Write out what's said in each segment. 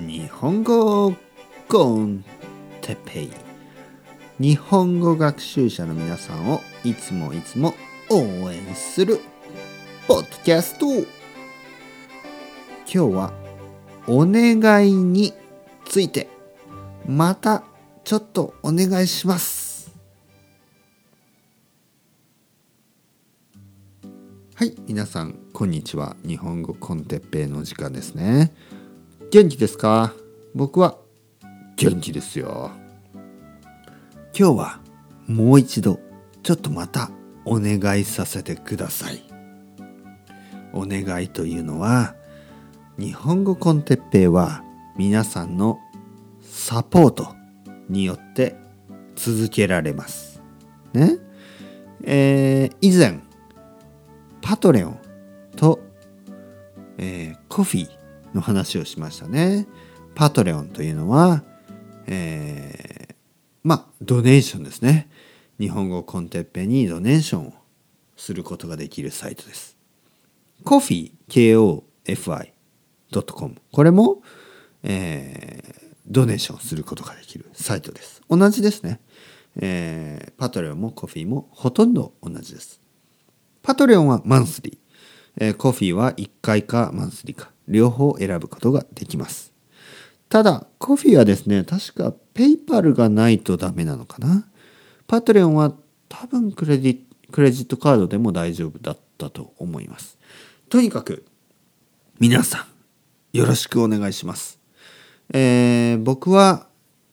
日本語コンテペイ。日本語学習者の皆さんをいつもいつも応援するポッドキャスト。今日はお願いについてまたちょっとお願いします。はい皆さんこんにちは。日本語コンテッペイの時間ですね。元気ですか？僕は元気ですよ。今日はもう一度ちょっとまたお願いさせてください。お願いというのは日本語コンテッペイは皆さんのサポートによって続けられます。ね。えー、以前パトレオンと、えー、コフィーの話をしましたね。パトレオンというのは、えー、まあ、ドネーションですね。日本語コンテッペにドネーションをすることができるサイトです。コフィー、K-O-F-I.com。これも、えー、ドネーションすることができるサイトです。同じですね。えー、 Patreon も Ko-fi もほとんど同じです。 Patreon はマンスリー。えー、 Ko-fi は1回かマンスリーか。両方選ぶことができます。ただ、 Ko-fi はですね、確か PayPal がないとダメなのかな。 Patreon は多分クレジクレジットカードでも大丈夫だったと思います。とにかく、皆さん、よろしくお願いします。えー、僕は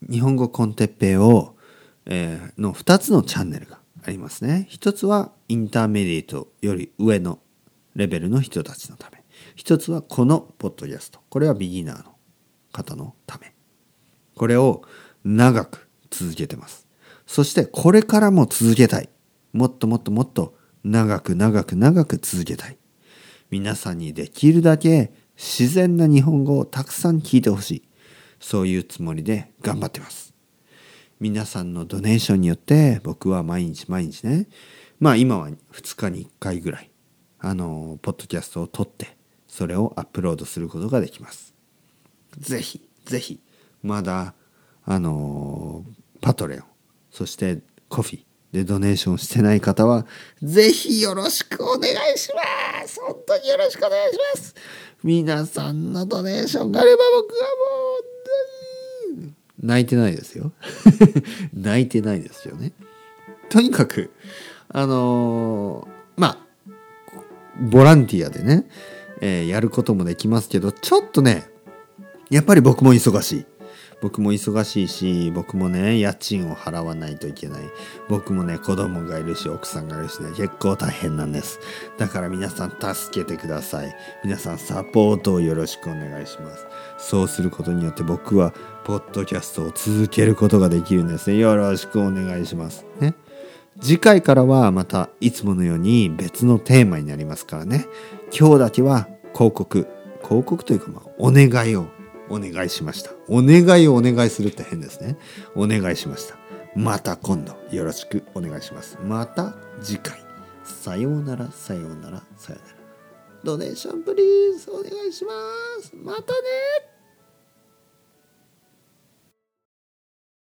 日本語コンテッペイを、えー、の2つのチャンネルがありますね。一つはインターメディエトより上のレベルの人たちのため。一つはこのポッドキャスト。これはビギナーの方のため。これを長く続けてます。そしてこれからも続けたい。もっともっともっと長く長く長く続けたい。皆さんにできるだけ自然な日本語をたくさん聞いてほしい。そういうつもりで頑張ってます。皆さんのドネーションによって僕は毎日毎日ね、まあ今は2日に1回ぐらい、あの、ポッドキャストを撮ってそれをアップロードすることができます。ぜひ、ぜひ、まだ、あのパトレオン、そしてコフィでドネーションしてない方は、ぜひよろしくお願いします本当によろしくお願いします皆さんのドネーションがあれば僕はもう、泣いてないですよ。泣いてないですよね。とにかく、あのー、まあ、ボランティアでね、えー、やることもできますけど、ちょっとね、やっぱり僕も忙しい。僕も忙しいし、僕もね、家賃を払わないといけない。僕もね、子供がいるし、奥さんがいるしね、結構大変なんです。だから皆さん助けてください。皆さんサポートをよろしくお願いします。そうすることによって僕は、ポッドキャストを続けることができるんですね。よろしくお願いします。ね。次回からはまたいつものように別のテーマになりますからね。今日だけは広告、広告というかまあお願いをお願いしました。お願いをお願いするって変ですね。お願いしました。また今度よろしくお願いします。また次回。さようなら、さようなら、さようなら。ドネーションプリーズお願いします。またね